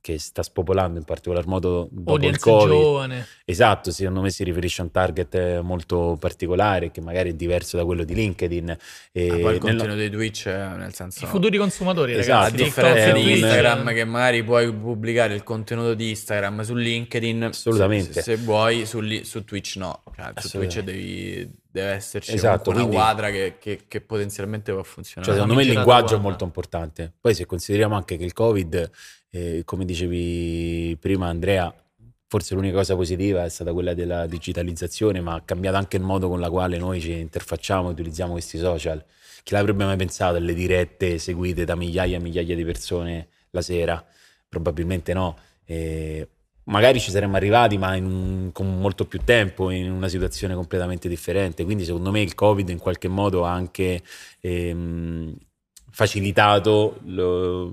che sta spopolando in particolar modo dopo il Covid. giovane. Esatto, secondo me si riferisce a un target eh, molto particolare che magari è diverso da quello di LinkedIn. E Ah, poi il nel- contenuto di Twitch, eh, nel senso... I futuri consumatori, Esatto. A ragazzi. TikTok, differenza di. Instagram, che magari puoi pubblicare il contenuto di Instagram su LinkedIn, Assolutamente. Se, se vuoi, su, li- su Twitch no. Cioè, su Twitch devi, deve esserci Esatto, una quindi- quadra che, che- che potenzialmente può funzionare. Cioè, secondo me il linguaggio è molto importante. Poi, se consideriamo anche che il Covid, eh, come dicevi prima, Andrea, forse l'unica cosa positiva è stata quella della digitalizzazione, ma ha cambiato anche il modo con la quale noi ci interfacciamo e utilizziamo questi social. Chi l'avrebbe mai pensato alle dirette seguite da migliaia e migliaia di persone la sera? Probabilmente no. Eh, magari ci saremmo arrivati, ma un- con molto più tempo, in una situazione completamente differente. Quindi, secondo me, il Covid in qualche modo ha anche ehm, facilitato lo,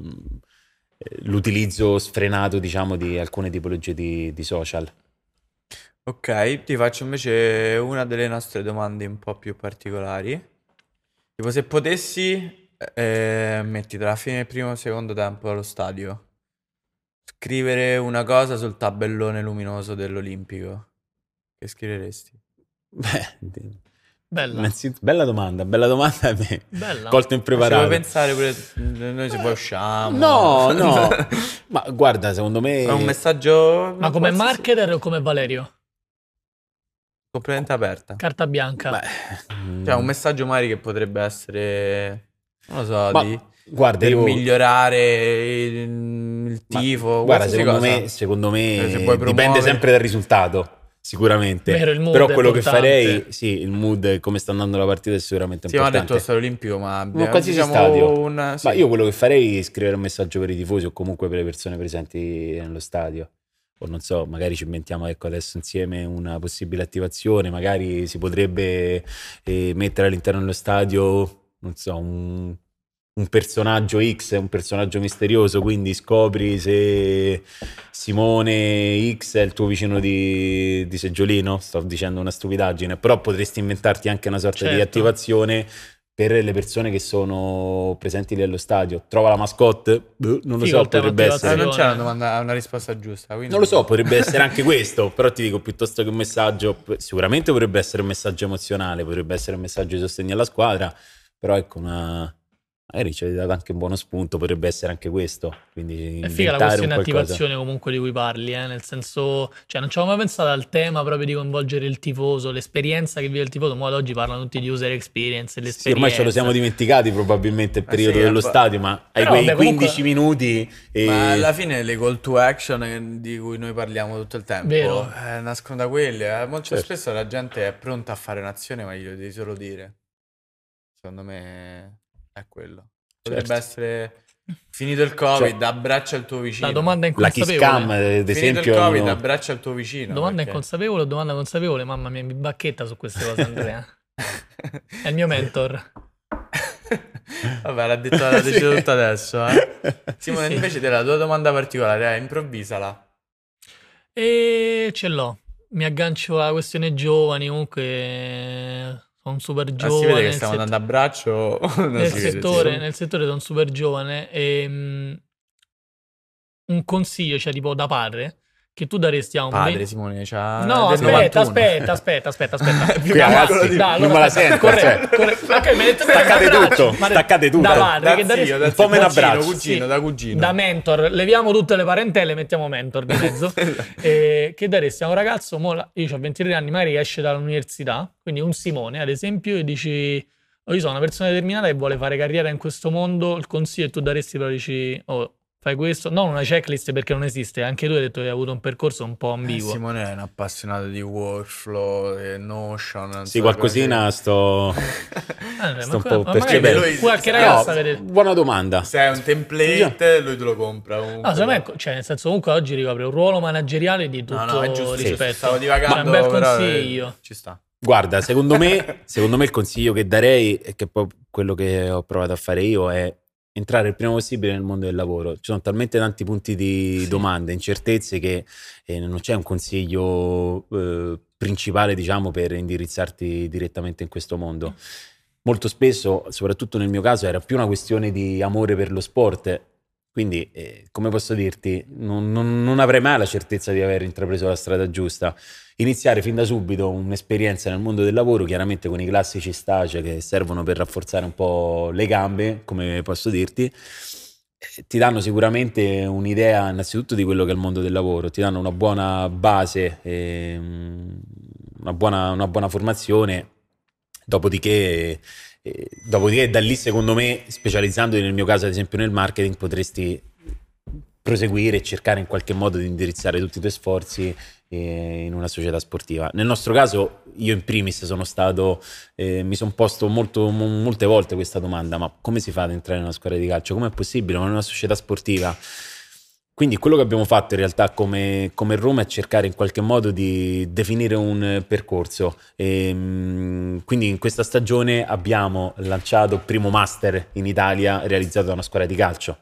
l'utilizzo sfrenato, diciamo, di alcune tipologie di, di social. Ok, ti faccio invece una delle nostre domande un po' più particolari. Tipo, se potessi, eh, mettiti alla fine del primo o secondo tempo allo stadio, scrivere una cosa sul tabellone luminoso dell'Olimpico, che scriveresti? Beh, Bella. bella domanda, bella domanda a me. Bella. Colto Ci impreparato. puoi pensare pure noi se poi usciamo. No, no. Ma guarda, secondo me... È un messaggio... Ma come qualsiasi- marketer o come Valerio? Completamente aperta. Carta bianca. Beh, mm, Cioè, un messaggio magari che potrebbe essere... Non lo so, Ma di... guarda, per io... migliorare il, il ma tifo. guarda, secondo cosa. me, secondo me Eh, se dipende sempre dal risultato, sicuramente. Vero, il mood Però è quello che importante. farei, sì, il mood, come sta andando la partita è sicuramente Sì, ma ha importante. detto stadio olimpico, ma Ma qualsiasi diciamo stadio. un... sì. Ma io quello che farei è scrivere un messaggio per i tifosi o comunque per le persone presenti nello stadio. O non so, magari ci inventiamo ecco, adesso insieme una possibile attivazione, magari si potrebbe eh, mettere all'interno dello stadio, non so, un, un personaggio X, un personaggio misterioso, quindi scopri se Simone X è il tuo vicino di, di seggiolino, sto dicendo una stupidaggine, però potresti inventarti anche una sorta di Certo. attivazione per le persone che sono presenti lì allo stadio. Trova la mascotte? Boh, non lo Figo so, potrebbe essere. non c'è una, domanda, una risposta giusta. quindi- Non lo so, potrebbe essere anche questo, però ti dico piuttosto che un messaggio, sicuramente potrebbe essere un messaggio emozionale, potrebbe essere un messaggio di sostegno alla squadra, però ecco una... Magari ci avete dato anche un buono spunto, potrebbe essere anche questo. Quindi È figa la questione attivazione comunque di cui parli, eh, nel senso, cioè non ci avevo mai pensato al tema proprio di coinvolgere il tifoso, l'esperienza che vive il tifoso, ma ad oggi parlano tutti di user experience, Sì, l'esperienza. ormai ce lo siamo dimenticati probabilmente il Eh periodo sì, dello eh, stadio, ma hai Però, quei vabbè, comunque- 15 minuti e... Ma alla fine le call to action di cui noi parliamo tutto il tempo Vero. eh, nascono da quelle. eh. Molto Certo. spesso la gente è pronta a fare un'azione, ma glielo devi solo dire. Secondo me è quello. Potrebbe Certo. essere finito il Covid, abbraccia il tuo vicino. La domanda La kiss inconsapevole. cam, ad Finito esempio... il Covid, uno- abbraccia il tuo vicino. Domanda perché- inconsapevole o domanda consapevole? Mamma mia, mi bacchetta su queste cose, Andrea. È il mio mentor. Vabbè, l'ha detto, l'ha deciso Sì. tutto adesso. Eh. Simone, Sì. invece della tua domanda particolare, eh, improvvisala. E ce l'ho. Mi aggancio alla questione giovani, comunque sono super Ah, giovane. si vede che stiamo set- andando a braccio. nel, si vede? settore, Sì. nel settore sono super giovane e mm, un consiglio, cioè tipo da padre, che tu daresti a un Padre ben- Simone, c'ha No, aspetta, 91. aspetta, aspetta, aspetta, aspetta. Più Qui, ragazzi, di- Dai, non me la sento, corretto, cioè. corretto. Ok, mi hai detto Staccate tutto, ma- staccate tutto. Da padre, Da che daresti zio, da Un po' meno cugino, abbraccio. cugino, Sì, da cugino. da mentor, leviamo tutte le parentele, mettiamo mentor di mezzo. Eh, che daresti a un ragazzo, mo la- io ho 23 anni, magari esce dall'università, quindi un Simone ad esempio, e dici, oh, io sono una persona determinata che vuole fare carriera in questo mondo, il consiglio che tu daresti però dici, oh, fai questo, non una checklist perché non esiste, anche tu hai detto che hai avuto un percorso un po' Eh, ambiguo. Simone è un appassionato di workflow, e Notion. Sì, qualcosina sto... Eh, sto un ma- po' ma percependo. qualche ragazza No, vede... buona domanda. Se è un template, lui te lo compra. comunque. No, secondo me, cioè, nel senso, comunque oggi ricopre un ruolo manageriale di tutto No, no, è giusto. sì, rispetto. Stavo divagando. Cioè, un bel eh, consiglio. ci sta. Guarda, secondo me, secondo me il consiglio che darei, e che poi quello che ho provato a fare io, è entrare il prima possibile nel mondo del lavoro. Ci sono talmente tanti punti di Sì. domanda, incertezze, che eh, non c'è un consiglio eh, principale, diciamo, per indirizzarti direttamente in questo mondo. Molto spesso, soprattutto nel mio caso, era più una questione di amore per lo sport. Quindi, eh, come posso dirti, non, non- non avrei mai la certezza di aver intrapreso la strada giusta. Iniziare fin da subito un'esperienza nel mondo del lavoro, chiaramente con i classici stage che servono per rafforzare un po' le gambe, come posso dirti, eh, ti danno sicuramente un'idea innanzitutto di quello che è il mondo del lavoro, ti danno una buona base, ehm, una, buona, una buona formazione, dopodiché, dopodiché da lì secondo me, specializzandoti nel mio caso ad esempio nel marketing, potresti proseguire e cercare in qualche modo di indirizzare tutti i tuoi sforzi eh, in una società sportiva. Nel nostro caso, io in primis sono stato, eh, mi sono posto molto, mo- molte volte questa domanda, ma come si fa ad entrare in una squadra di calcio? Com'è possibile? Ma in una società sportiva? Quindi quello che abbiamo fatto in realtà come, come, Roma è cercare in qualche modo di definire un percorso. E, ehm, quindi in questa stagione abbiamo lanciato il primo master in Italia realizzato da una squadra di calcio.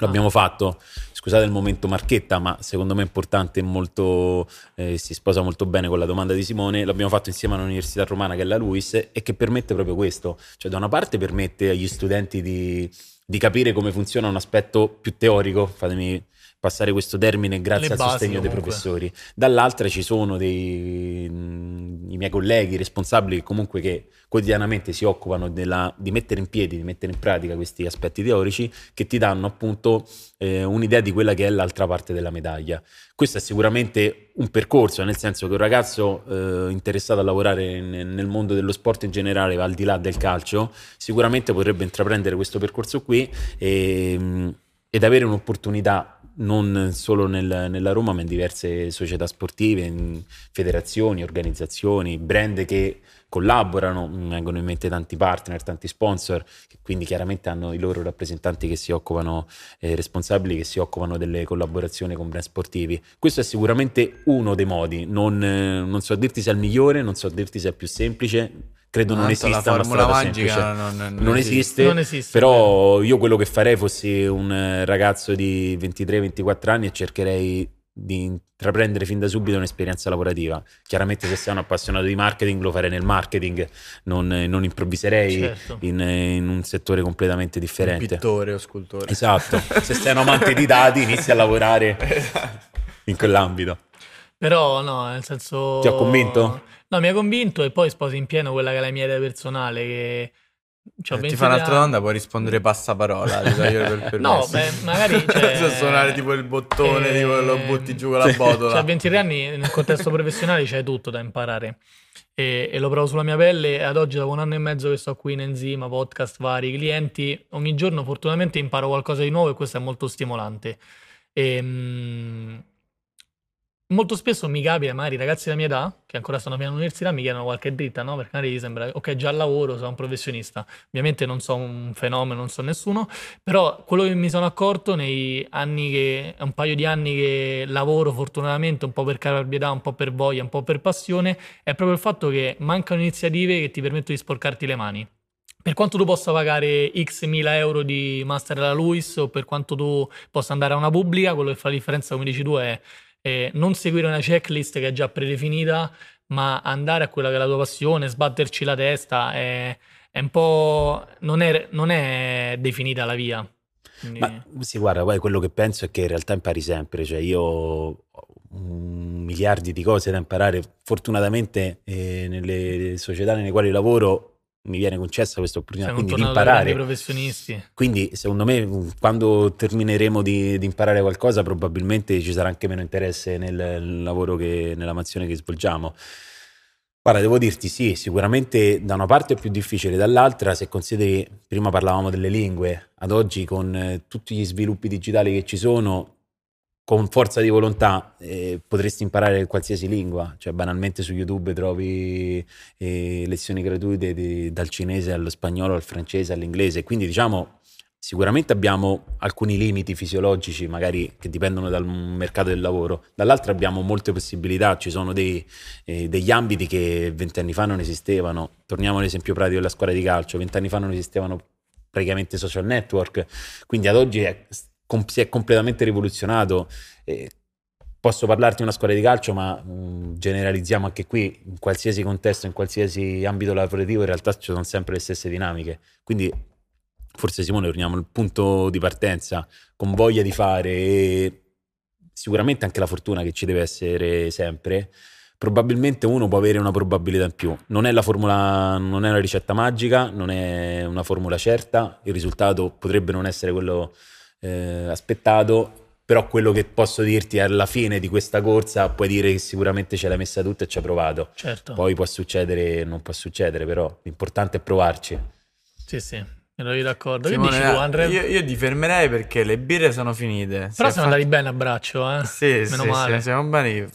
L'abbiamo ah. fatto, scusate il momento marchetta, ma secondo me è importante e molto, eh, si sposa molto bene con la domanda di Simone. L'abbiamo fatto insieme all'Università Romana che è la LUIS e che permette proprio questo. Cioè da una parte permette agli studenti di di capire come funziona un aspetto più teorico, fatemi passare questo termine grazie Le al sostegno comunque. dei professori. Dall'altra ci sono dei, mh, i miei colleghi responsabili comunque che quotidianamente si occupano della, di mettere in piedi, di mettere in pratica questi aspetti teorici che ti danno appunto eh, un'idea di quella che è l'altra parte della medaglia. Questo è sicuramente un percorso, nel senso che un ragazzo eh, interessato a lavorare nel, nel mondo dello sport in generale, al di là del calcio, sicuramente potrebbe intraprendere questo percorso qui e, ed avere un'opportunità non solo nel, nella Roma, ma in diverse società sportive, in federazioni, organizzazioni, brand che collaborano, vengono in mente tanti partner, tanti sponsor, quindi chiaramente hanno i loro rappresentanti che si occupano, eh, responsabili che si occupano delle collaborazioni con brand sportivi. Questo è sicuramente uno dei modi, non, eh, non so dirti se è il migliore, non so dirti se è più semplice, credo non esista una strada magica non, non, non, esiste, non, esiste, però io quello che farei fossi un ragazzo di 23-24 anni e cercherei di intraprendere fin da subito un'esperienza lavorativa. Chiaramente se sei un appassionato di marketing lo farei nel marketing, non, non improvviserei certo. in, in, un settore completamente differente. Un pittore o scultore. Esatto, se sei un amante di dati inizi a lavorare esatto. in quell'ambito. Però no, nel senso... Ti ho convinto? No, mi ha convinto e poi sposi in pieno quella che è la mia idea personale che... Eh, ti fa un'altra domanda, puoi rispondere passaparola. no, beh, magari. Cioè... suonare tipo il bottone, eh... tipo lo butti giù con la botola. Cioè, a 23 anni nel contesto professionale c'è tutto da imparare. E, e, lo provo sulla mia pelle. Ad oggi, dopo un anno e mezzo che sto qui in Enzima, podcast vari, clienti, ogni giorno fortunatamente imparo qualcosa di nuovo e questo è molto stimolante. E, mh, Molto spesso mi capita, magari ragazzi della mia età, che ancora stanno piano all'università, mi chiedono qualche dritta, no? Perché magari sembra, ok, già lavoro, sono un professionista. Ovviamente non so un fenomeno, non so nessuno, però quello che mi sono accorto nei anni che, un paio di anni che lavoro fortunatamente, un po' per caparbietà, un po' per voglia, un po' per passione, è proprio il fatto che mancano iniziative che ti permettono di sporcarti le mani. Per quanto tu possa pagare x mila euro di master alla Luis o per quanto tu possa andare a una pubblica, quello che fa la differenza, come dici tu, è eh, non seguire una checklist che è già predefinita, ma andare a quella che è la tua passione, sbatterci la testa, è, è un po'... Non è, non è definita la via. Quindi... Ma sì, guarda, poi quello che penso è che in realtà impari sempre, cioè io miliardi di cose da imparare, fortunatamente eh, nelle società nelle quali lavoro mi viene concessa questa opportunità quindi di imparare. professionisti. Quindi secondo me quando termineremo di, di, imparare qualcosa probabilmente ci sarà anche meno interesse nel lavoro che nella mansione che svolgiamo. Guarda, devo dirti sì, sicuramente da una parte è più difficile, dall'altra se consideri, prima parlavamo delle lingue, ad oggi con eh, tutti gli sviluppi digitali che ci sono, con forza di volontà eh, potresti imparare qualsiasi lingua, cioè banalmente su YouTube trovi eh, lezioni gratuite di, dal cinese allo spagnolo, al francese, all'inglese, quindi diciamo sicuramente abbiamo alcuni limiti fisiologici magari che dipendono dal mercato del lavoro, dall'altra abbiamo molte possibilità, ci sono dei, eh, degli ambiti che vent'anni fa non esistevano, torniamo all'esempio pratico della squadra di calcio, vent'anni fa non esistevano praticamente social network, quindi ad oggi è com- si è completamente rivoluzionato. Eh, posso parlarti di una squadra di calcio, ma mh, generalizziamo anche qui, in qualsiasi contesto, in qualsiasi ambito lavorativo, in realtà ci sono sempre le stesse dinamiche. Quindi forse Simone torniamo al punto di partenza, con voglia di fare e sicuramente anche la fortuna che ci deve essere sempre. Probabilmente uno può avere una probabilità in più. Non è la formula, non è una ricetta magica, non è una formula certa, il risultato potrebbe non essere quello eh, aspettato, però quello che posso dirti alla fine di questa corsa puoi dire che sicuramente ce l'hai messa tutta e ci hai provato. Certo. Poi può succedere, non può succedere, però l'importante è provarci. Sì, sì. Ero d'accordo. Simone, che dici tu, Andre? Io, io, ti fermerei perché le birre sono finite. Però siamo andati bene a braccio, eh? Sì, Meno sì, male. Sì, siamo bene.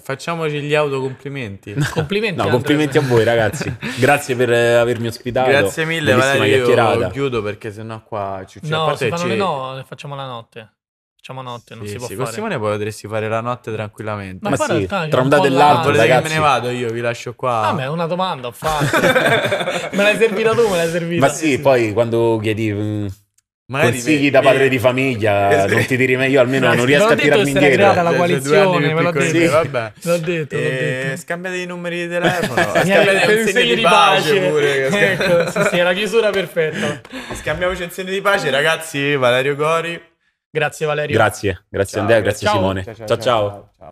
Facciamoci gli autocomplimenti. Complimenti. No, complimenti a voi, ragazzi. Grazie per avermi ospitato. Grazie mille. Valerio, io chiudo perché sennò qua ci No, se fanno le no, facciamo la notte. Facciamo notte, non Sì, si può sì, fare. Simone potresti fare la notte tranquillamente. Ma Ma sì, tra un dato e l'altro, Volete che me ne vado io? Vi lascio qua. Vabbè, una domanda ho fatto. me l'hai servita tu, me l'hai servita. Ma sì, poi quando chiedi mm, Magari consigli da padre di famiglia, Esatto. non ti direi meglio, io almeno Eh, non riesco a tirarmi indietro. creata la Cioè, coalizione, ve l'ho detto. vabbè. L'ho detto, l'ho detto. Scambiate i numeri di telefono. Scambiate un segno di pace pure. ecco, sì, sì, è la chiusura perfetta. Scambiamoci un segno di pace, ragazzi. Valerio Gori. Grazie Valerio. Grazie, grazie Ciao, Andrea, grazie ciao. Simone. ciao. ciao. ciao.